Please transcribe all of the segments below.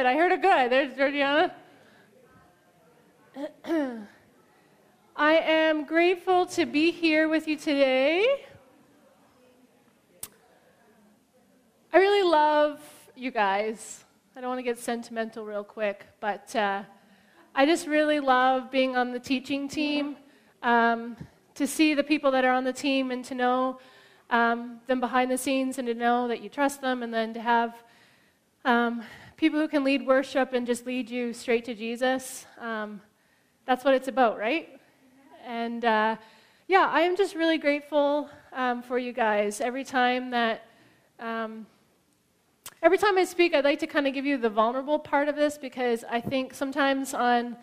good. I heard a good. There's Georgiana. I am grateful to be here with you today. I really love you guys. I don't want to get sentimental real quick, but uh, I just really love being on the teaching team. Um, to see the people that are on the team and to know um, them behind the scenes and to know that you trust them, and then to have um, people who can lead worship and just lead you straight to Jesus. Um, that's what it's about, right? And uh, yeah, I am just really grateful um, for you guys. Every time that, um, every time I speak, I'd like to kind of give you the vulnerable part of this because I think sometimes on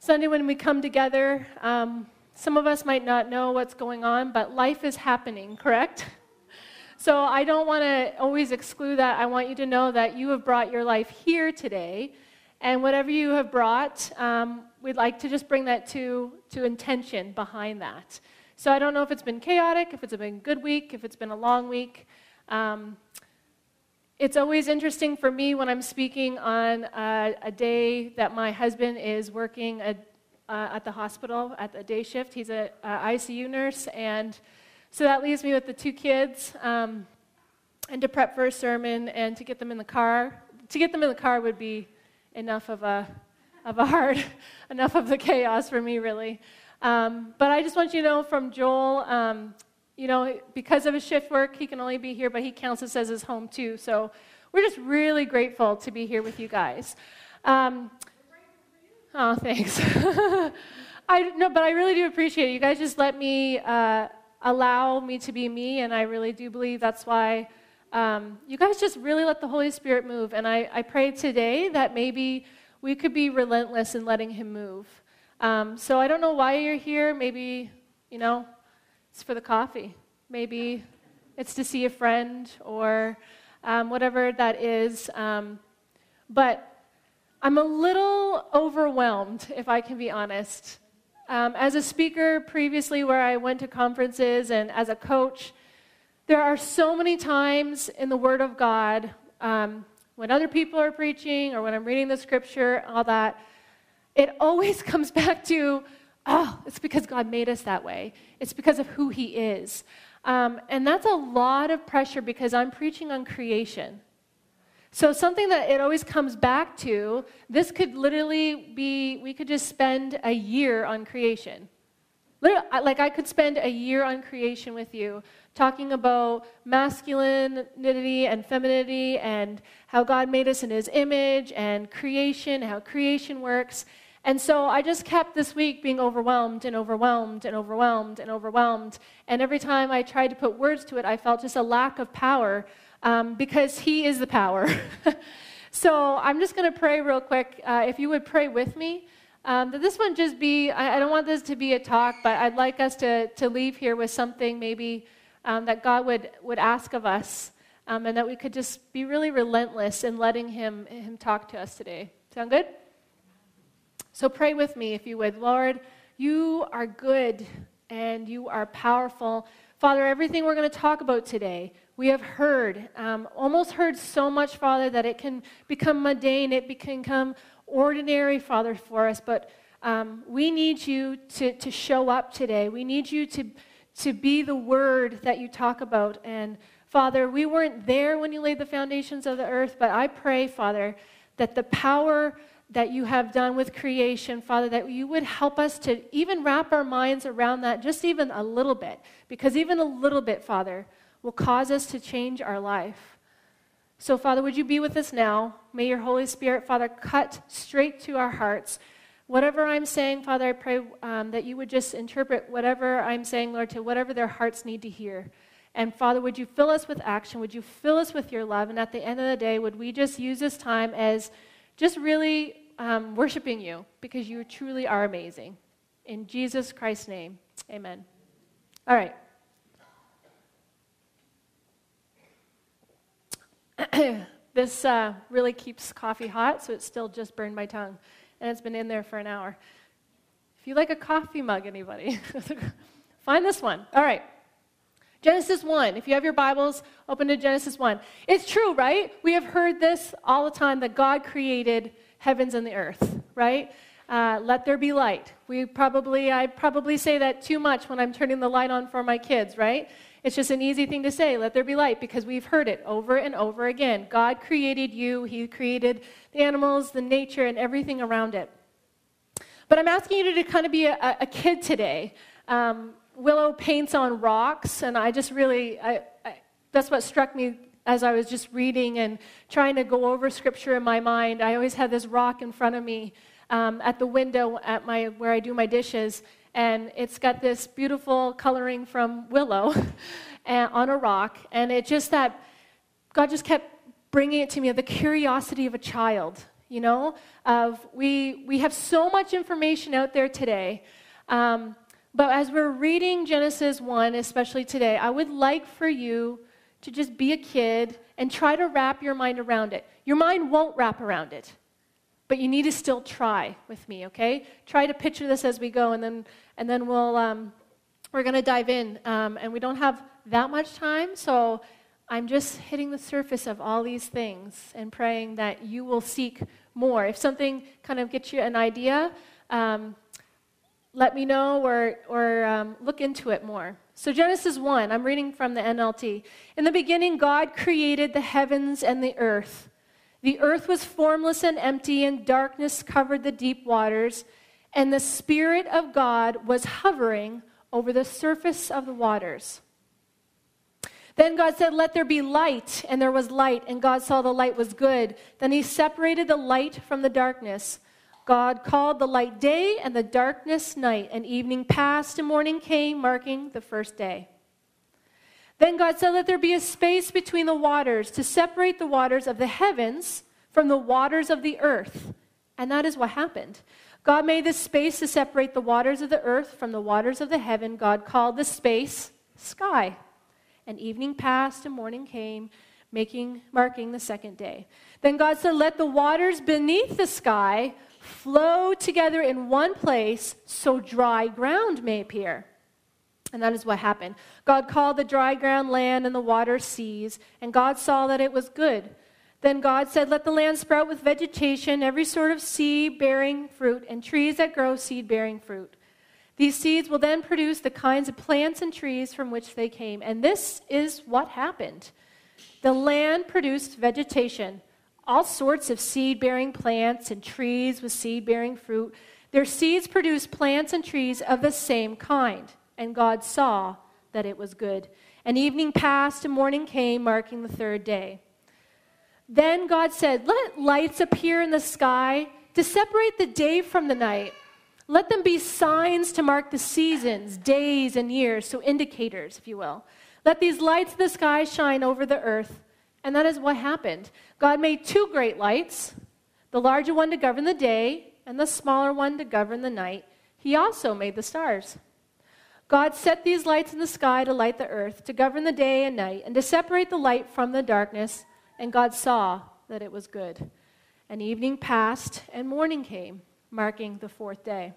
Sunday when we come together, um, some of us might not know what's going on, but life is happening, correct? So I don't want to always exclude that. I want you to know that you have brought your life here today, and whatever you have brought, um, we'd like to just bring that to, to intention behind that. So I don't know if it's been chaotic, if it's been a good week, if it's been a long week. Um, it's always interesting for me when I'm speaking on a, a day that my husband is working a uh, at the hospital at the day shift. He's an ICU nurse, and so that leaves me with the two kids um, and to prep for a sermon and to get them in the car. To get them in the car would be enough of a of a hard, enough of the chaos for me, really. Um, but I just want you to know from Joel, um, you know, because of his shift work, he can only be here, but he counts this as his home too. So we're just really grateful to be here with you guys. Um, Oh, thanks. I no, but I really do appreciate it. You guys just let me uh, allow me to be me, and I really do believe that's why um, you guys just really let the Holy Spirit move. And I, I pray today that maybe we could be relentless in letting Him move. Um, so I don't know why you're here. Maybe you know it's for the coffee. Maybe it's to see a friend or um, whatever that is. Um, but I'm a little overwhelmed, if I can be honest. Um, as a speaker previously, where I went to conferences, and as a coach, there are so many times in the Word of God um, when other people are preaching or when I'm reading the scripture, all that, it always comes back to, oh, it's because God made us that way. It's because of who He is. Um, and that's a lot of pressure because I'm preaching on creation. So, something that it always comes back to this could literally be, we could just spend a year on creation. Like, I could spend a year on creation with you, talking about masculinity and femininity and how God made us in his image and creation, how creation works. And so I just kept this week being overwhelmed and overwhelmed and overwhelmed and overwhelmed. And every time I tried to put words to it, I felt just a lack of power um, because He is the power. so I'm just going to pray real quick. Uh, if you would pray with me, um, that this one just be, I, I, don't want this to be a talk, but I'd like us to, to leave here with something maybe um, that God would, would ask of us um, and that we could just be really relentless in letting him, him talk to us today. Sound good? So pray with me if you would. Lord, you are good and you are powerful. Father, everything we're going to talk about today, we have heard, um, almost heard so much, Father, that it can become mundane, it can become ordinary, Father, for us. But um, we need you to, to show up today. We need you to, to be the word that you talk about. And Father, we weren't there when you laid the foundations of the earth, but I pray, Father, that the power that you have done with creation, Father, that you would help us to even wrap our minds around that just even a little bit. Because even a little bit, Father, will cause us to change our life. So, Father, would you be with us now? May your Holy Spirit, Father, cut straight to our hearts. Whatever I'm saying, Father, I pray um, that you would just interpret whatever I'm saying, Lord, to whatever their hearts need to hear. And Father, would you fill us with action? Would you fill us with your love? And at the end of the day, would we just use this time as just really um, worshiping you because you truly are amazing. In Jesus Christ's name, amen. All right. this uh, really keeps coffee hot, so it still just burned my tongue. And it's been in there for an hour. If you like a coffee mug, anybody, find this one. All right. Genesis 1. If you have your Bibles, open to Genesis 1. It's true, right? We have heard this all the time that God created heavens and the earth, right? Uh, let there be light. We probably, I probably say that too much when I'm turning the light on for my kids, right? It's just an easy thing to say, let there be light, because we've heard it over and over again. God created you, He created the animals, the nature, and everything around it. But I'm asking you to kind of be a, a kid today. Um, Willow paints on rocks, and I just really, I, I, that's what struck me as I was just reading and trying to go over scripture in my mind. I always had this rock in front of me um, at the window at my, where I do my dishes, and it's got this beautiful coloring from Willow on a rock, and it just that, God just kept bringing it to me, of the curiosity of a child, you know, of we, we have so much information out there today. Um, but as we're reading Genesis 1, especially today, I would like for you to just be a kid and try to wrap your mind around it. Your mind won't wrap around it, but you need to still try with me, okay? Try to picture this as we go, and then, and then we'll, um, we're going to dive in. Um, and we don't have that much time, so I'm just hitting the surface of all these things and praying that you will seek more. If something kind of gets you an idea, um, let me know or, or um, look into it more. So, Genesis 1, I'm reading from the NLT. In the beginning, God created the heavens and the earth. The earth was formless and empty, and darkness covered the deep waters, and the Spirit of God was hovering over the surface of the waters. Then God said, Let there be light, and there was light, and God saw the light was good. Then he separated the light from the darkness. God called the light day and the darkness night, and evening passed and morning came, marking the first day. Then God said, Let there be a space between the waters to separate the waters of the heavens from the waters of the earth. And that is what happened. God made this space to separate the waters of the earth from the waters of the heaven. God called the space sky. And evening passed and morning came, making marking the second day. Then God said, Let the waters beneath the sky flow together in one place so dry ground may appear. And that is what happened. God called the dry ground land and the water seas, and God saw that it was good. Then God said, Let the land sprout with vegetation, every sort of seed bearing fruit, and trees that grow seed bearing fruit. These seeds will then produce the kinds of plants and trees from which they came. And this is what happened. The land produced vegetation all sorts of seed bearing plants and trees with seed bearing fruit. Their seeds produced plants and trees of the same kind, and God saw that it was good. And evening passed and morning came, marking the third day. Then God said, Let lights appear in the sky to separate the day from the night. Let them be signs to mark the seasons, days, and years, so indicators, if you will. Let these lights of the sky shine over the earth. And that is what happened. God made two great lights the larger one to govern the day, and the smaller one to govern the night. He also made the stars. God set these lights in the sky to light the earth, to govern the day and night, and to separate the light from the darkness. And God saw that it was good. And evening passed, and morning came, marking the fourth day.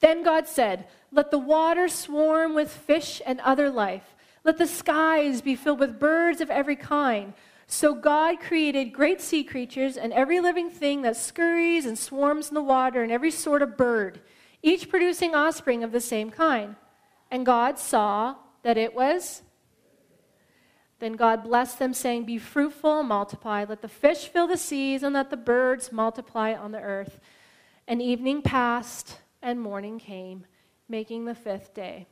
Then God said, Let the water swarm with fish and other life let the skies be filled with birds of every kind. So God created great sea creatures and every living thing that scurries and swarms in the water and every sort of bird, each producing offspring of the same kind. And God saw that it was. Then God blessed them, saying, Be fruitful and multiply. Let the fish fill the seas and let the birds multiply on the earth. And evening passed and morning came, making the fifth day.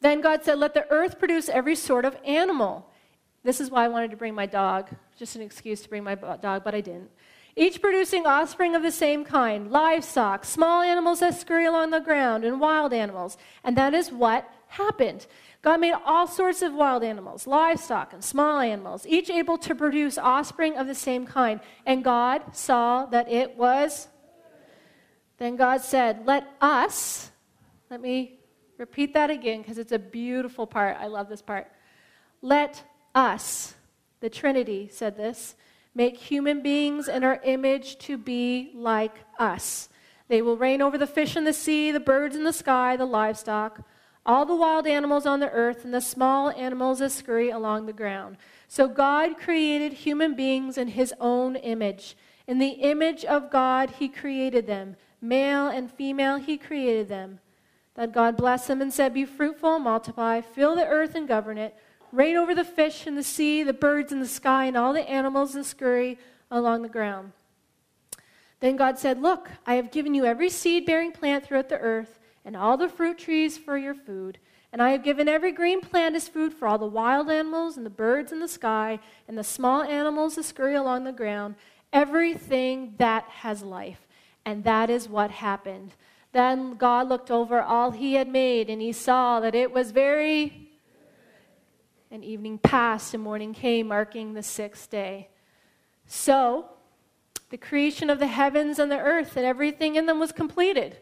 Then God said, Let the earth produce every sort of animal. This is why I wanted to bring my dog. Just an excuse to bring my dog, but I didn't. Each producing offspring of the same kind livestock, small animals that scurry along the ground, and wild animals. And that is what happened. God made all sorts of wild animals, livestock, and small animals, each able to produce offspring of the same kind. And God saw that it was. Then God said, Let us, let me Repeat that again because it's a beautiful part. I love this part. Let us, the Trinity said this, make human beings in our image to be like us. They will reign over the fish in the sea, the birds in the sky, the livestock, all the wild animals on the earth, and the small animals that scurry along the ground. So God created human beings in his own image. In the image of God, he created them. Male and female, he created them. Then God blessed them and said, Be fruitful and multiply, fill the earth and govern it, reign over the fish in the sea, the birds in the sky, and all the animals that scurry along the ground. Then God said, Look, I have given you every seed bearing plant throughout the earth, and all the fruit trees for your food. And I have given every green plant as food for all the wild animals and the birds in the sky, and the small animals that scurry along the ground, everything that has life. And that is what happened. Then God looked over all he had made, and he saw that it was very. And evening passed, and morning came, marking the sixth day. So, the creation of the heavens and the earth and everything in them was completed.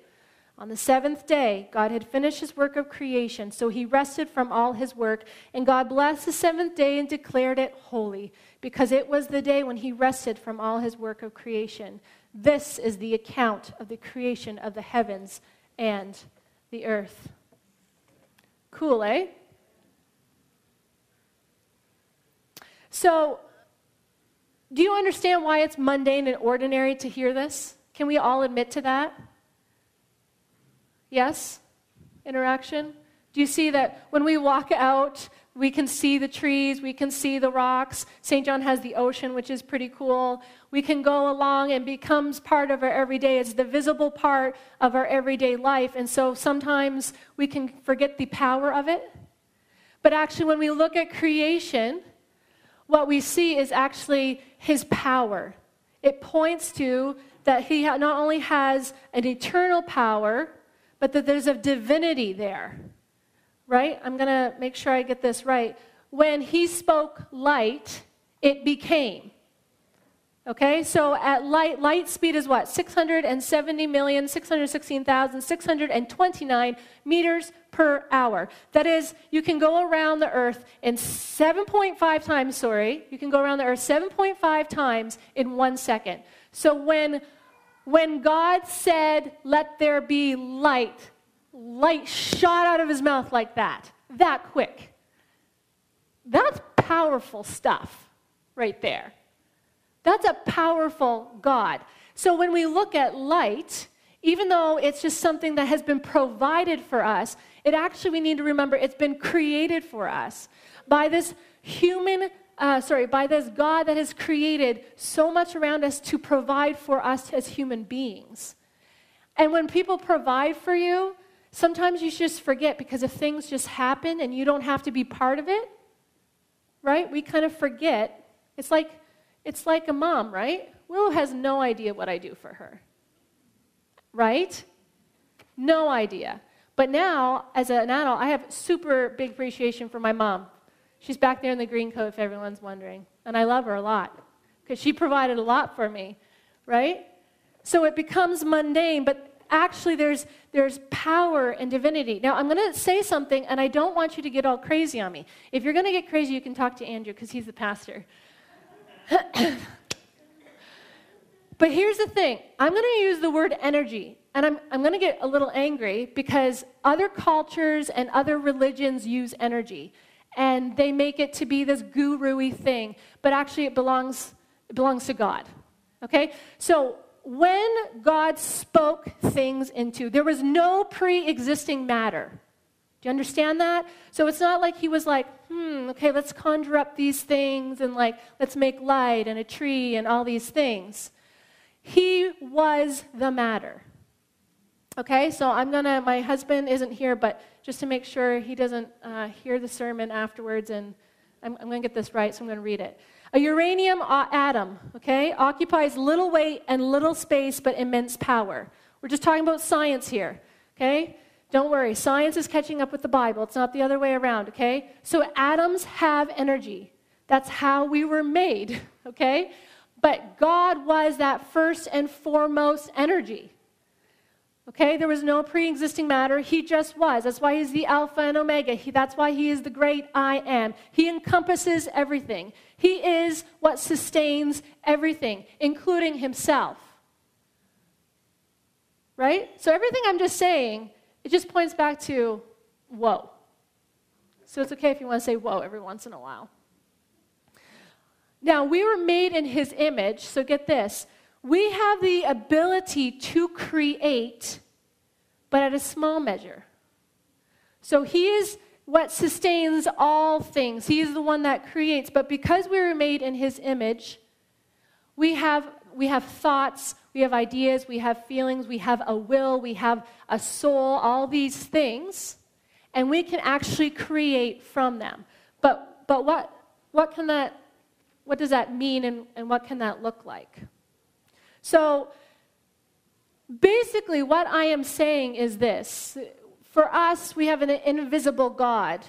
On the seventh day, God had finished his work of creation, so he rested from all his work. And God blessed the seventh day and declared it holy, because it was the day when he rested from all his work of creation. This is the account of the creation of the heavens and the earth. Cool, eh? So, do you understand why it's mundane and ordinary to hear this? Can we all admit to that? Yes? Interaction? Do you see that when we walk out, we can see the trees, we can see the rocks. St. John has the ocean, which is pretty cool. We can go along and becomes part of our everyday. It's the visible part of our everyday life. And so sometimes we can forget the power of it. But actually, when we look at creation, what we see is actually his power. It points to that he not only has an eternal power, but that there's a divinity there right? I'm going to make sure I get this right. When he spoke light, it became. Okay, so at light, light speed is what? 670,616,629 meters per hour. That is, you can go around the earth in 7.5 times, sorry, you can go around the earth 7.5 times in one second. So when, when God said, let there be light, light shot out of his mouth like that, that quick. That's powerful stuff right there. That's a powerful God. So when we look at light, even though it's just something that has been provided for us, it actually, we need to remember, it's been created for us by this human, uh, sorry, by this God that has created so much around us to provide for us as human beings. And when people provide for you, Sometimes you just forget because if things just happen and you don't have to be part of it, right? We kind of forget. It's like it's like a mom, right? Willow has no idea what I do for her. Right? No idea. But now, as an adult, I have super big appreciation for my mom. She's back there in the green coat, if everyone's wondering. And I love her a lot because she provided a lot for me, right? So it becomes mundane, but actually there's, there's power and divinity. Now, I'm going to say something, and I don't want you to get all crazy on me. If you're going to get crazy, you can talk to Andrew because he's the pastor. but here's the thing I'm going to use the word energy, and I'm, I'm going to get a little angry because other cultures and other religions use energy, and they make it to be this guru thing, but actually it belongs, it belongs to God. Okay? So when God spoke things into, there was no pre existing matter. Do you understand that? So it's not like he was like, hmm, okay, let's conjure up these things and like, let's make light and a tree and all these things. He was the matter. Okay, so I'm gonna, my husband isn't here, but just to make sure he doesn't uh, hear the sermon afterwards, and I'm, I'm gonna get this right, so I'm gonna read it. A uranium atom, okay, occupies little weight and little space but immense power. We're just talking about science here, okay? Don't worry, science is catching up with the Bible. It's not the other way around, okay? So atoms have energy. That's how we were made, okay? But God was that first and foremost energy. Okay, there was no pre existing matter. He just was. That's why he's the Alpha and Omega. He, that's why he is the great I am. He encompasses everything. He is what sustains everything, including himself. Right? So everything I'm just saying, it just points back to whoa. So it's okay if you want to say whoa every once in a while. Now, we were made in his image, so get this. We have the ability to create, but at a small measure. So he is what sustains all things. He is the one that creates. But because we were made in his image, we have, we have thoughts, we have ideas, we have feelings, we have a will, we have a soul, all these things, and we can actually create from them. But, but what, what can that what does that mean and, and what can that look like? So, basically, what I am saying is this for us, we have an invisible God,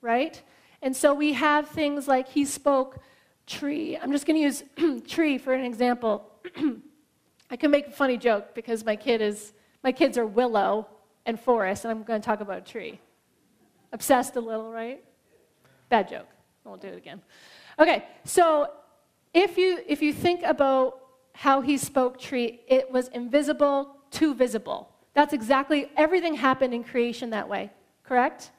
right? And so we have things like He spoke tree. I'm just going to use tree for an example. I can make a funny joke because my kid is my kids are Willow and Forest, and I'm going to talk about a tree. Obsessed a little, right? Bad joke. I won't do it again. Okay, so if you, if you think about how he spoke tree, it was invisible to visible. That's exactly, everything happened in creation that way, correct?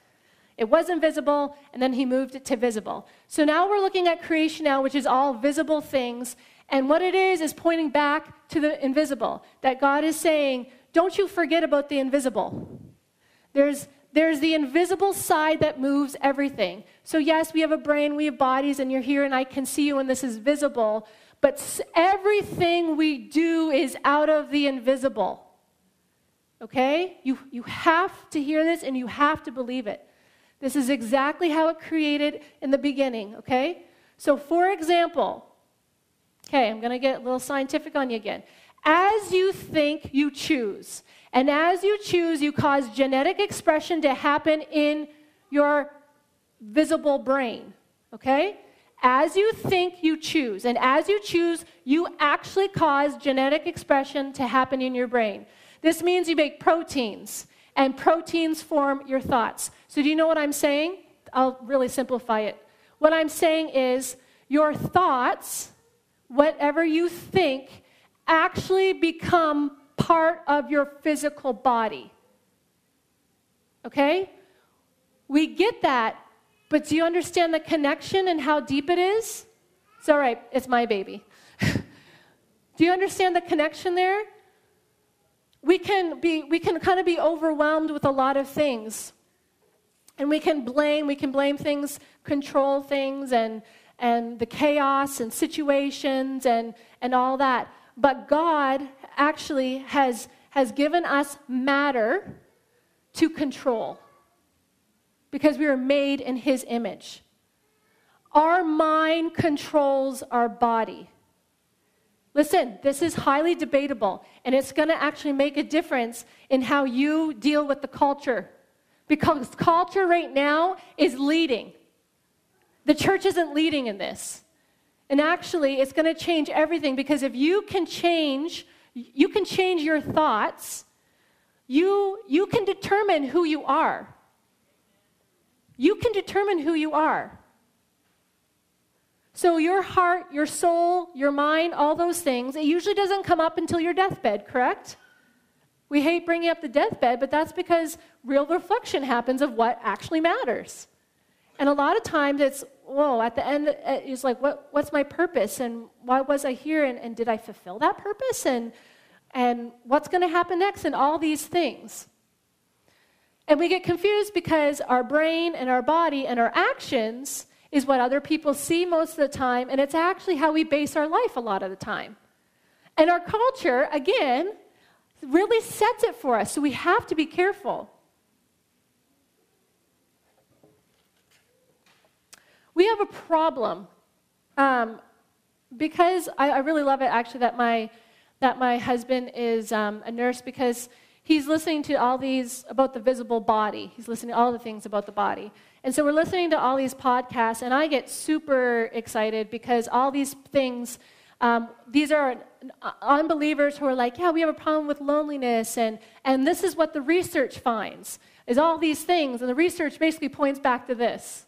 It was invisible, and then he moved it to visible. So now we're looking at creation now, which is all visible things. And what it is, is pointing back to the invisible. That God is saying, don't you forget about the invisible. There's, there's the invisible side that moves everything. So, yes, we have a brain, we have bodies, and you're here, and I can see you, and this is visible. But everything we do is out of the invisible. Okay? You, you have to hear this and you have to believe it. This is exactly how it created in the beginning, okay? So, for example, okay, I'm going to get a little scientific on you again. As you think, you choose. And as you choose, you cause genetic expression to happen in your visible brain. Okay? As you think, you choose. And as you choose, you actually cause genetic expression to happen in your brain. This means you make proteins, and proteins form your thoughts. So, do you know what I'm saying? I'll really simplify it. What I'm saying is your thoughts, whatever you think, actually become part of your physical body. Okay? We get that, but do you understand the connection and how deep it is? It's all right, it's my baby. do you understand the connection there? We can be we can kind of be overwhelmed with a lot of things. And we can blame, we can blame things, control things and and the chaos and situations and and all that. But God actually has, has given us matter to control because we are made in His image. Our mind controls our body. Listen, this is highly debatable, and it's going to actually make a difference in how you deal with the culture. Because culture right now is leading. The church isn't leading in this. And actually, it's going to change everything because if you can change, you can change your thoughts, you, you can determine who you are. You can determine who you are. So, your heart, your soul, your mind, all those things, it usually doesn't come up until your deathbed, correct? We hate bringing up the deathbed, but that's because real reflection happens of what actually matters. And a lot of times it's, whoa, at the end, uh, it's like, what, what's my purpose? And why was I here? And, and did I fulfill that purpose? And, and what's going to happen next? And all these things. And we get confused because our brain and our body and our actions is what other people see most of the time, and it's actually how we base our life a lot of the time. And our culture, again, really sets it for us, so we have to be careful. we have a problem um, because I, I, really love it actually that my that my husband is um, a nurse because he's listening to all these about the visible body. He's listening to all the things about the body. And so we're listening to all these podcasts and i get super excited because all these things um, these are unbelievers who are like yeah we have a problem with loneliness and and this is what the research finds is all these things. And the research basically points back to this.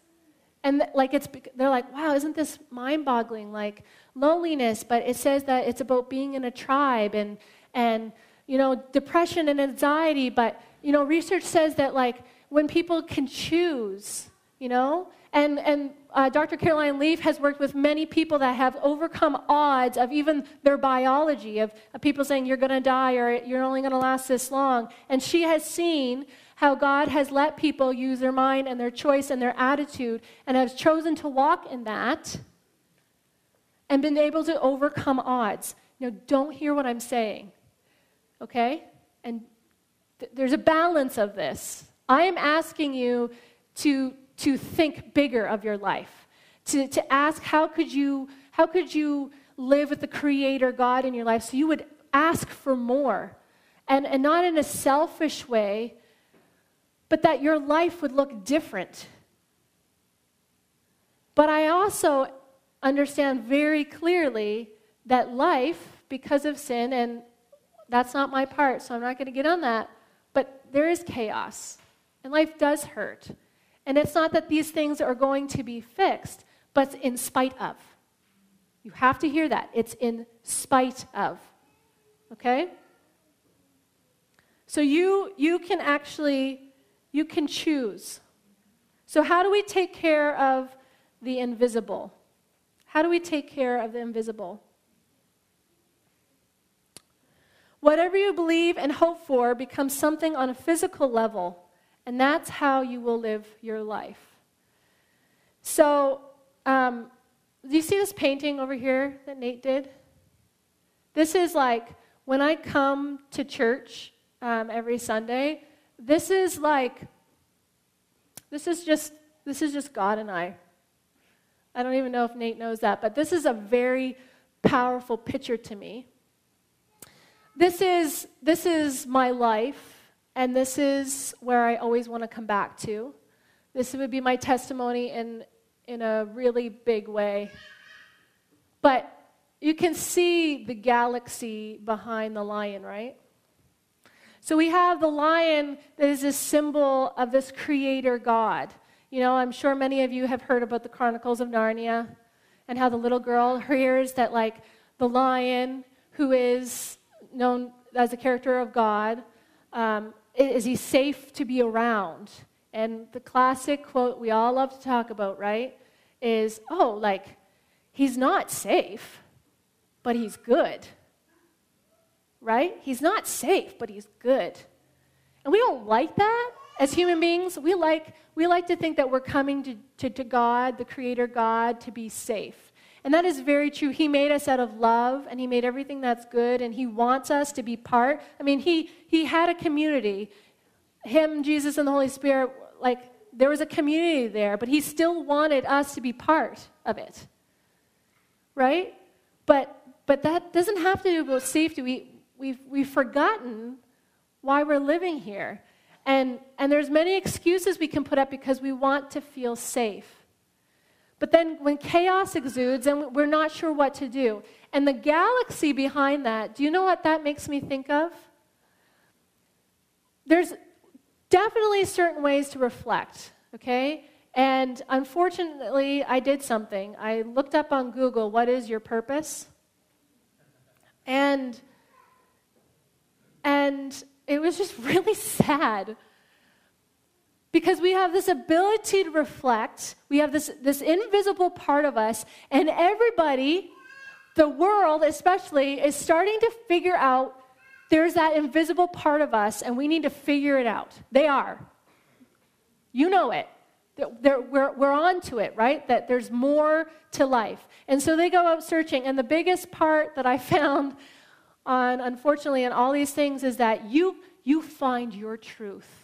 And like it's they're like wow isn't this mind-boggling like loneliness? But it says that it's about being in a tribe and and you know depression and anxiety but you know research says that like when people can choose, you know? And, and uh, Dr. Caroline Leaf has worked with many people that have overcome odds of even their biology, of, of people saying, you're going to die or you're only going to last this long. And she has seen how God has let people use their mind and their choice and their attitude and has chosen to walk in that and been able to overcome odds. Now, don't hear what I'm saying, okay? And th- there's a balance of this. I am asking you to to think bigger of your life, to, to ask how could you how could you live with the creator God in your life so you would ask for more. And, and not in a selfish way, but that your life would look different. But I also understand very clearly that life, because of sin, and that's not my part, so I'm not going to get on that, but there is chaos, and life does hurt. And it's not that these things are going to be fixed, but in spite of. You have to hear that. It's in spite of. Okay? So you you can actually you can choose. So how do we take care of the invisible? How do we take care of the invisible? Whatever you believe and hope for becomes something on a physical level and that's how you will live your life. So, um, do you see this painting over here that Nate did? This is like when I come to church um, every Sunday, this is like, this is just, this is just God and I. I don't even know if Nate knows that, but this is a very powerful picture to me. This is, this is my life and this is where I always want to come back to. This would be my testimony in, in a really big way. But you can see the galaxy behind the lion, right? So we have the lion that is a symbol of this creator God. You know, I'm sure many of you have heard about the Chronicles of Narnia and how the little girl hears that, like, the lion, who is known as a character of God, um, is he safe to be around? And the classic quote we all love to talk about, right, is, oh, like, he's not safe, but he's good. Right? He's not safe, but he's good. And we don't like that as human beings. We like, we like to think that we're coming to, to, to God, the Creator God, to be safe. And that is very true. He made us out of love and he made everything that's good and he wants us to be part. I mean, he he had a community. Him, Jesus and the Holy Spirit like there was a community there, but he still wanted us to be part of it. Right? But but that doesn't have to do with safety. We we've we've forgotten why we're living here. And and there's many excuses we can put up because we want to feel safe. But then when chaos exudes and we're not sure what to do, and the galaxy behind that, do you know what that makes me think of? There's definitely certain ways to reflect, okay? And unfortunately, I did something. I looked up on Google, what is your purpose? And and it was just really sad because we have this ability to reflect, we have this, this invisible part of us, and everybody, the world especially, is starting to figure out there's that invisible part of us, and we need to figure it out. They are. You know it. They're, we're, we're on to it, right? That there's more to life. And so they go out searching, and the biggest part that I found on, unfortunately, in all these things is that you, you find your truth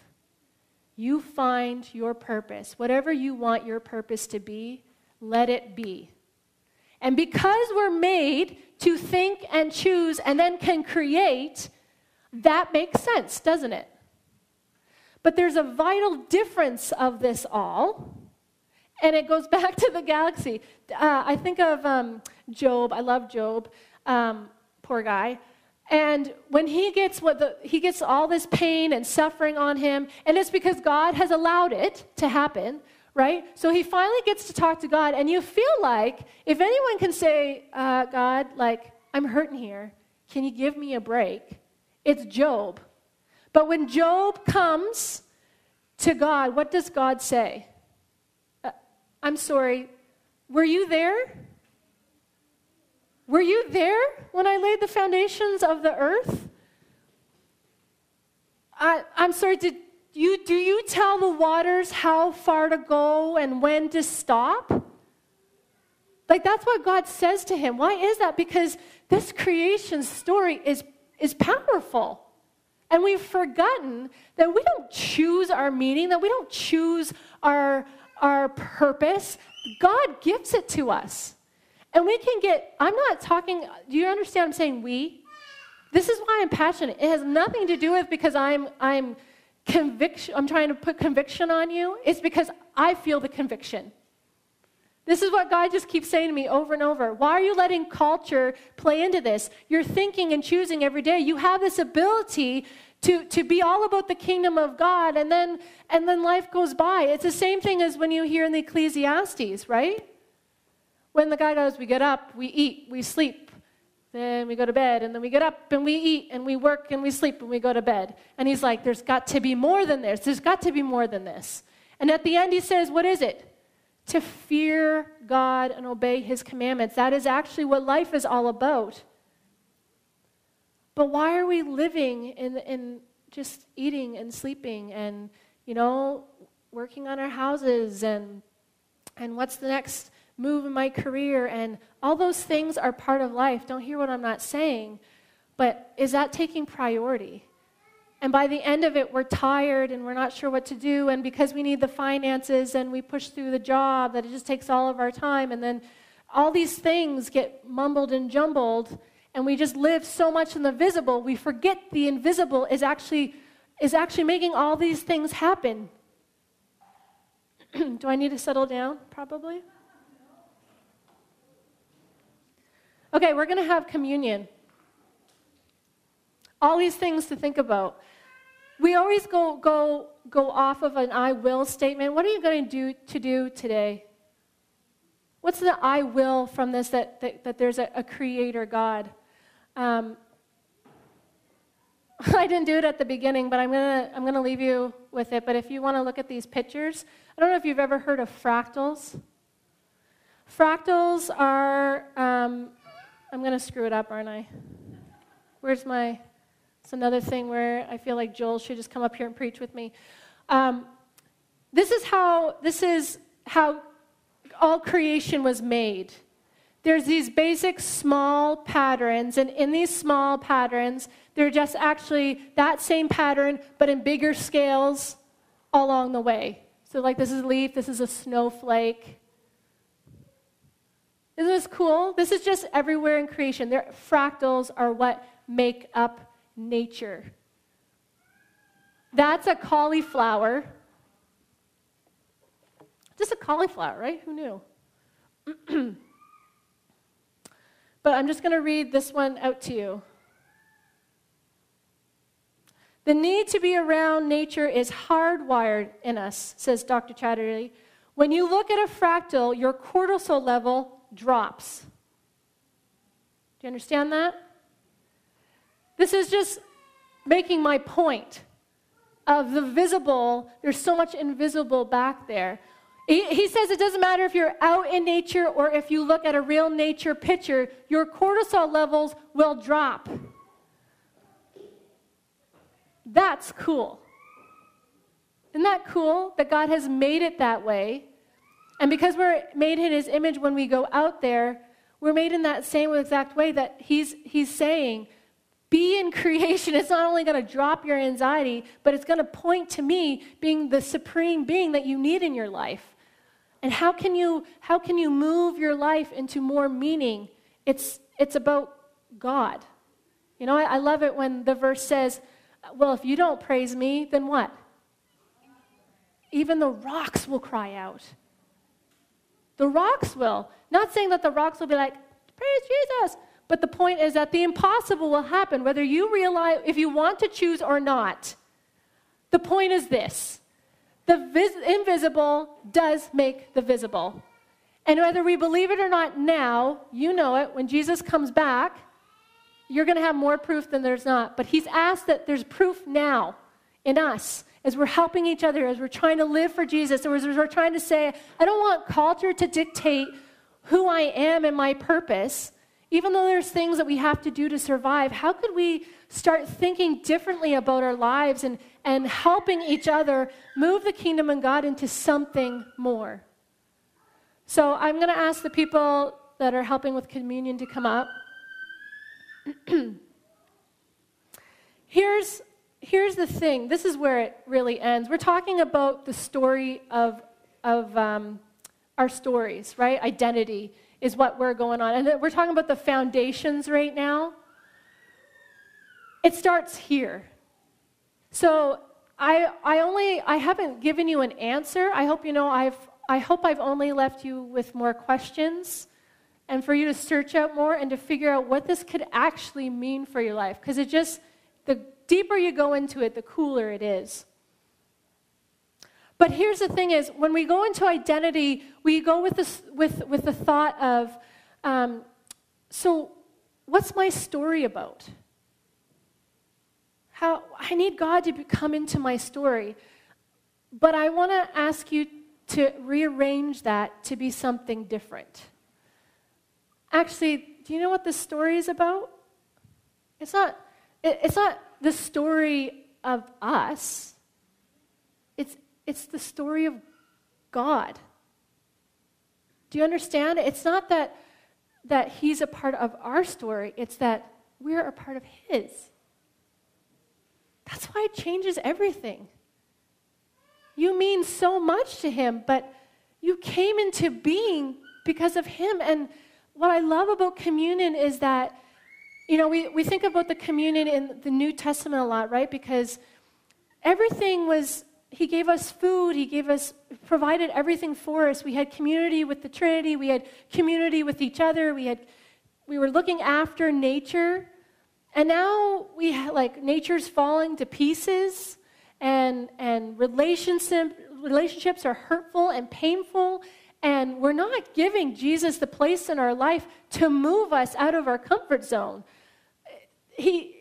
you find your purpose. Whatever you want your purpose to be, let it be. And because we're made to think and choose and then can create, that makes sense, doesn't it? But there's a vital difference of this all, and it goes back to the galaxy. Uh, I think of um, Job. I love Job. Um, poor guy. And when he gets what the, he gets all this pain and suffering on him, and it's because God has allowed it to happen, right? So he finally gets to talk to God, and you feel like if anyone can say, uh, God, like I'm hurting here, can you give me a break? It's Job. But when Job comes to God, what does God say? Uh, I'm sorry, were you there? Were you there when I laid the foundations of the earth? I, I'm sorry, did you, do you tell the waters how far to go and when to stop? Like, that's what God says to him. Why is that? Because this creation story is, is powerful. And we've forgotten that we don't choose our meaning, that we don't choose our, our purpose. God gives it to us. And we can get, I'm not talking, do you understand I'm saying we? This is why I'm passionate. It has nothing to do with because I'm, I'm conviction, I'm trying to put conviction on you. It's because I feel the conviction. This is what God just keeps saying to me over and over. Why are you letting culture play into this? You're thinking and choosing every day. You have this ability to, to be all about the kingdom of God, and then, and then life goes by. It's the same thing as when you hear in the Ecclesiastes, right? When the guy goes, We get up, we eat, we sleep, then we go to bed, and then we get up and we eat, and we work and we sleep, and we go to bed. And he's like, There's got to be more than this. There's got to be more than this. And at the end, he says, What is it? to fear God and obey his commandments. That is actually what life is all about. But why are we living in, in just eating and sleeping and, you know, working on our houses and, and what's the next move in my career? And all those things are part of life. Don't hear what I'm not saying. But is that taking priority? And by the end of it, we're tired and we're not sure what to do. And because we need the finances and we push through the job, that it just takes all of our time. And then all these things get mumbled and jumbled. And we just live so much in the visible, we forget the invisible is actually, is actually making all these things happen. do I need to settle down? Probably. Okay, we're going to have communion all these things to think about. We always go, go, go off of an I will statement. What are you going to do to do today? What's the I will from this that, that, that there's a, a creator God? Um, I didn't do it at the beginning, but I'm going to I'm gonna leave you with it. But if you want to look at these pictures, I don't know if you've ever heard of fractals. Fractals are, um, I'm going to screw it up, aren't I? Where's my. It's another thing where I feel like Joel should just come up here and preach with me. Um, this is how this is how all creation was made. There's these basic small patterns, and in these small patterns, they're just actually that same pattern, but in bigger scales along the way. So, like, this is a leaf, this is a snowflake. Isn't this cool? This is just everywhere in creation. Their fractals are what make up nature. That's a cauliflower. Just a cauliflower, right? Who knew? but I'm just going to read this one out to you. The need to be around nature is hardwired in us, says Dr. Chatterjee. When you look at a fractal, your cortisol level drops. Do you understand that? This is just making my point of the visible. There's so much invisible back there. He, says it doesn't matter if you're out in nature or if you look at a real nature picture, your cortisol levels will drop. That's cool. Isn't that cool that God has made it that way? And because we're made in his image when we go out there, we're made in that same exact way that he's, he's saying, be in creation, it's not only going to drop your anxiety, but it's going to point to me being the supreme being that you need in your life. And how can you how can you move your life into more meaning? It's it's about God. You know, I, I love it when the verse says, "Well, if you don't praise me, then what? Even the rocks will cry out." The rocks will. Not saying that the rocks will be like, "Praise Jesus." But the point is that the impossible will happen, whether you realize, if you want to choose or not. The point is this the vis- invisible does make the visible. And whether we believe it or not now, you know it, when Jesus comes back, you're going to have more proof than there's not. But he's asked that there's proof now in us. As we're helping each other, as we're trying to live for Jesus, or as we're trying to say, I don't want culture to dictate who I am and my purpose, even though there's things that we have to do to survive, how could we start thinking differently about our lives and, and helping each other move the kingdom of God into something more? So I'm going to ask the people that are helping with communion to come up. here's, here's the thing this is where it really ends. We're talking about the story of, of um, our stories, right? Identity is what we're going on. And we're talking about the foundations right now. It starts here. So I, I only I haven't given you an answer. I hope you know I've I hope I've only left you with more questions and for you to search out more and to figure out what this could actually mean for your life. Because it just the deeper you go into it, the cooler it is. But here's the thing is, when we go into identity, we go with, this, with, with the thought of, um, so what's my story about? How, I need God to come into my story. But I want to ask you to rearrange that to be something different. Actually, do you know what this story is about? It's not, it, it's not the story of us. It's, it's the story of God. Do you understand? It's not that, that He's a part of our story, it's that we're a part of His. That's why it changes everything. You mean so much to Him, but you came into being because of Him. And what I love about communion is that, you know, we, we think about the communion in the New Testament a lot, right? Because everything was he gave us food, He gave us, provided everything for us. We had community with the Trinity, we had community with each other, we, had, we were looking after nature. And now we like, nature's falling to pieces, and, and relationship, relationships are hurtful and painful, and we're not giving Jesus the place in our life to move us out of our comfort zone. He,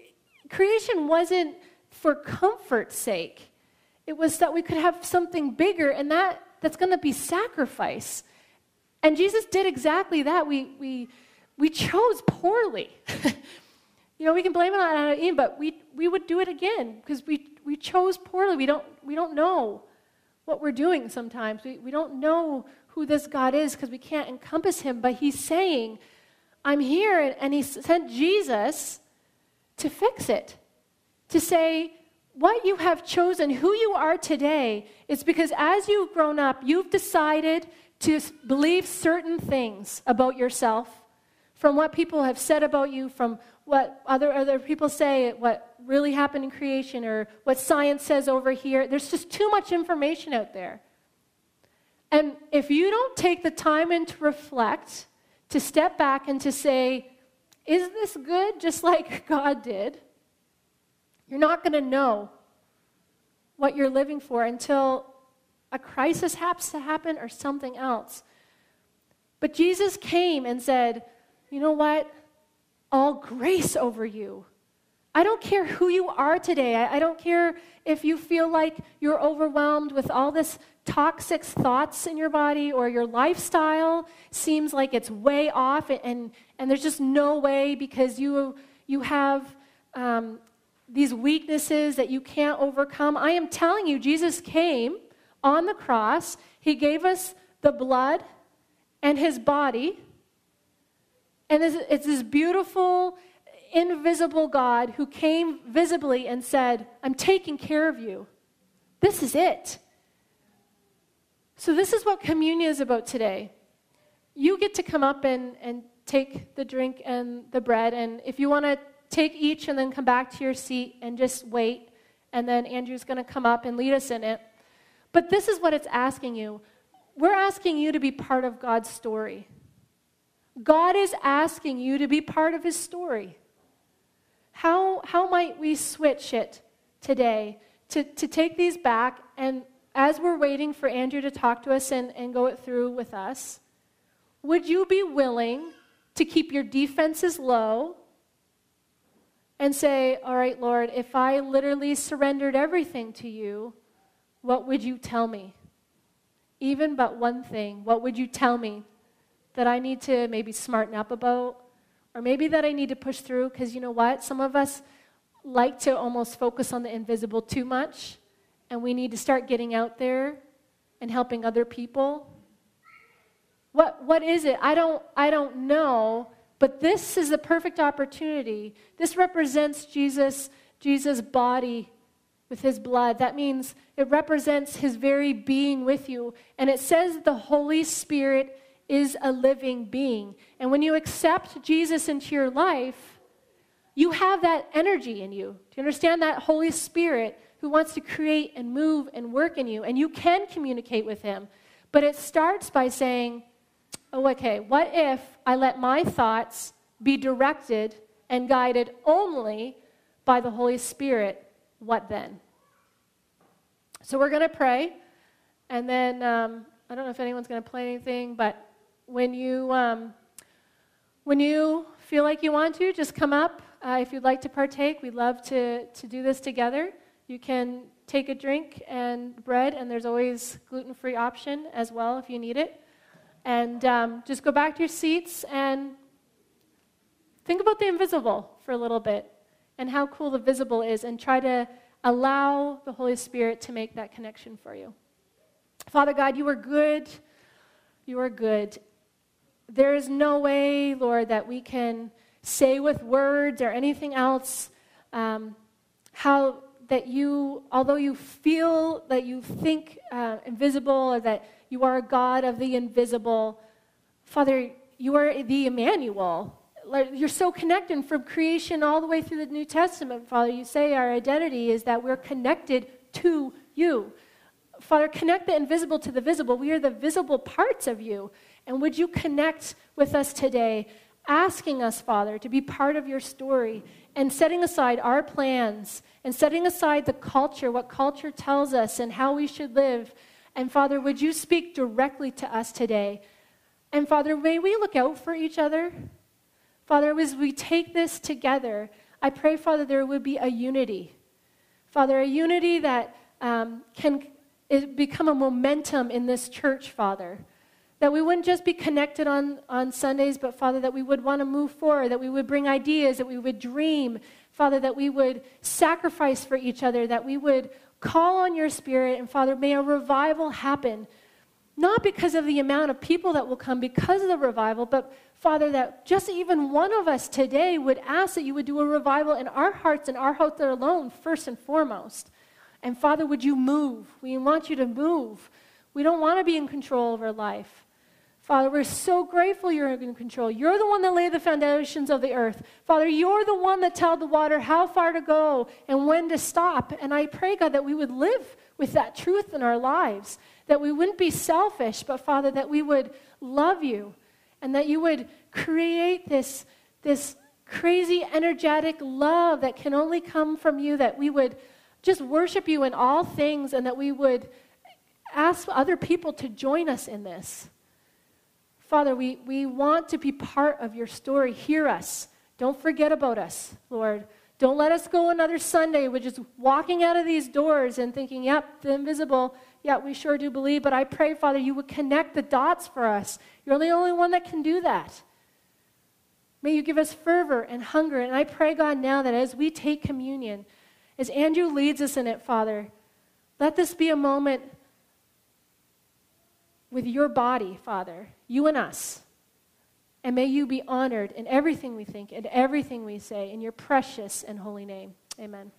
creation wasn't for comfort's sake. It was that we could have something bigger, and that, that's going to be sacrifice. And Jesus did exactly that. We, we, we chose poorly. you know, we can blame it on Adam and Eve, but we, we would do it again because we, we chose poorly. We don't, we don't know what we're doing sometimes. We, we don't know who this God is because we can't encompass him. But he's saying, I'm here, and, and he sent Jesus to fix it, to say, what you have chosen, who you are today, is because as you've grown up, you've decided to believe certain things about yourself from what people have said about you, from what other, other people say, what really happened in creation, or what science says over here. There's just too much information out there. And if you don't take the time and to reflect, to step back and to say, is this good? Just like God did. You're not going to know what you're living for until a crisis happens to happen or something else. But Jesus came and said, You know what? All grace over you. I don't care who you are today. I, don't care if you feel like you're overwhelmed with all this toxic thoughts in your body or your lifestyle seems like it's way off and, and there's just no way because you, you have um, these weaknesses that you can't overcome. I am telling you, Jesus came on the cross, He gave us the blood and His body. And it's this beautiful, invisible God who came visibly and said, I'm taking care of you. This is it. So, this is what communion is about today. You get to come up and, and take the drink and the bread, and if you want to take each and then come back to your seat and just wait. And then Andrew's going to come up and lead us in it. But this is what it's asking you we're asking you to be part of God's story. God is asking you to be part of his story. How, how might we switch it today to, to take these back and as we're waiting for Andrew to talk to us and, and go it through with us, would you be willing to keep your defenses low and say, All right, Lord, if I literally surrendered everything to you, what would you tell me? Even but one thing, what would you tell me that I need to maybe smarten up about? Or maybe that I need to push through? Because you know what? Some of us like to almost focus on the invisible too much, and we need to start getting out there and helping other people. What, what is it? I don't, I don't know, but this is the perfect opportunity. This represents Jesus, Jesus' body with his blood. That means it represents his very being with you. And it says the Holy Spirit is a living being. And when you accept Jesus into your life, you have that energy in you. Do you understand that Holy Spirit who wants to create and move and work in you? And you can communicate with him. But it starts by saying, oh, okay, what if I let my thoughts be directed and guided only by the Holy Spirit? What then? So we're going to pray, and then um, I don't know if anyone's going to play anything, but when you um, when you feel like you want to, just come up. Uh, if you'd like to partake, we'd love to to do this together. You can take a drink and bread, and there's always gluten-free option as well if you need it. And um, just go back to your seats and think about the invisible for a little bit and how cool the visible is, and try to Allow the Holy Spirit to make that connection for you. Father God, you are good. You are good. There is no way, Lord, that we can say with words or anything else um, how that you, although you feel that you think uh, invisible or that you are a God of the invisible, Father, you are the Emmanuel you're so connected from creation all the way through the New Testament, Father. You say our identity is that we're connected to you. Father, connect the invisible to the visible. We are the visible parts of you. And would you connect with us today, asking us, Father, to be part of your story and setting aside our plans and setting aside the culture, what culture tells us, and how we should live. And Father, would you speak directly to us today? And Father, may we look out for each other. Father, as we take this together, I pray, Father, there would be a unity. Father, a unity that um, can become a momentum in this church, Father. That we wouldn't just be connected on, on Sundays, but Father, that we would want to move forward, that we would bring ideas, that we would dream, Father, that we would sacrifice for each other, that we would call on your Spirit, and Father, may a revival happen. Not because of the amount of people that will come because of the revival, but Father, that just even one of us today would ask that you would do a revival in our hearts and our hearts alone, first and foremost. And Father, would you move? We want you to move. We don't want to be in control of our life. Father, we're so grateful you're in control. You're the one that laid the foundations of the earth. Father, you're the one that told the water how far to go and when to stop. And I pray, God, that we would live with that truth in our lives, that we wouldn't be selfish, but Father, that we would love you and that you would create this, this crazy, energetic love that can only come from you, that we would just worship you in all things, and that we would ask other people to join us in this. Father, we, we want to be part of your story. Hear us. Don't forget about us, Lord. Don't let us go another Sunday with just walking out of these doors and thinking, yep, the invisible, yeah, we sure do believe. But I pray, Father, you would connect the dots for us. You're the only one that can do that. May you give us fervor and hunger. And I pray, God, now that as we take communion, as Andrew leads us in it, Father, let this be a moment with your body, Father, you and us. And may you be honored in everything we think and everything we say in your precious and holy name. Amen.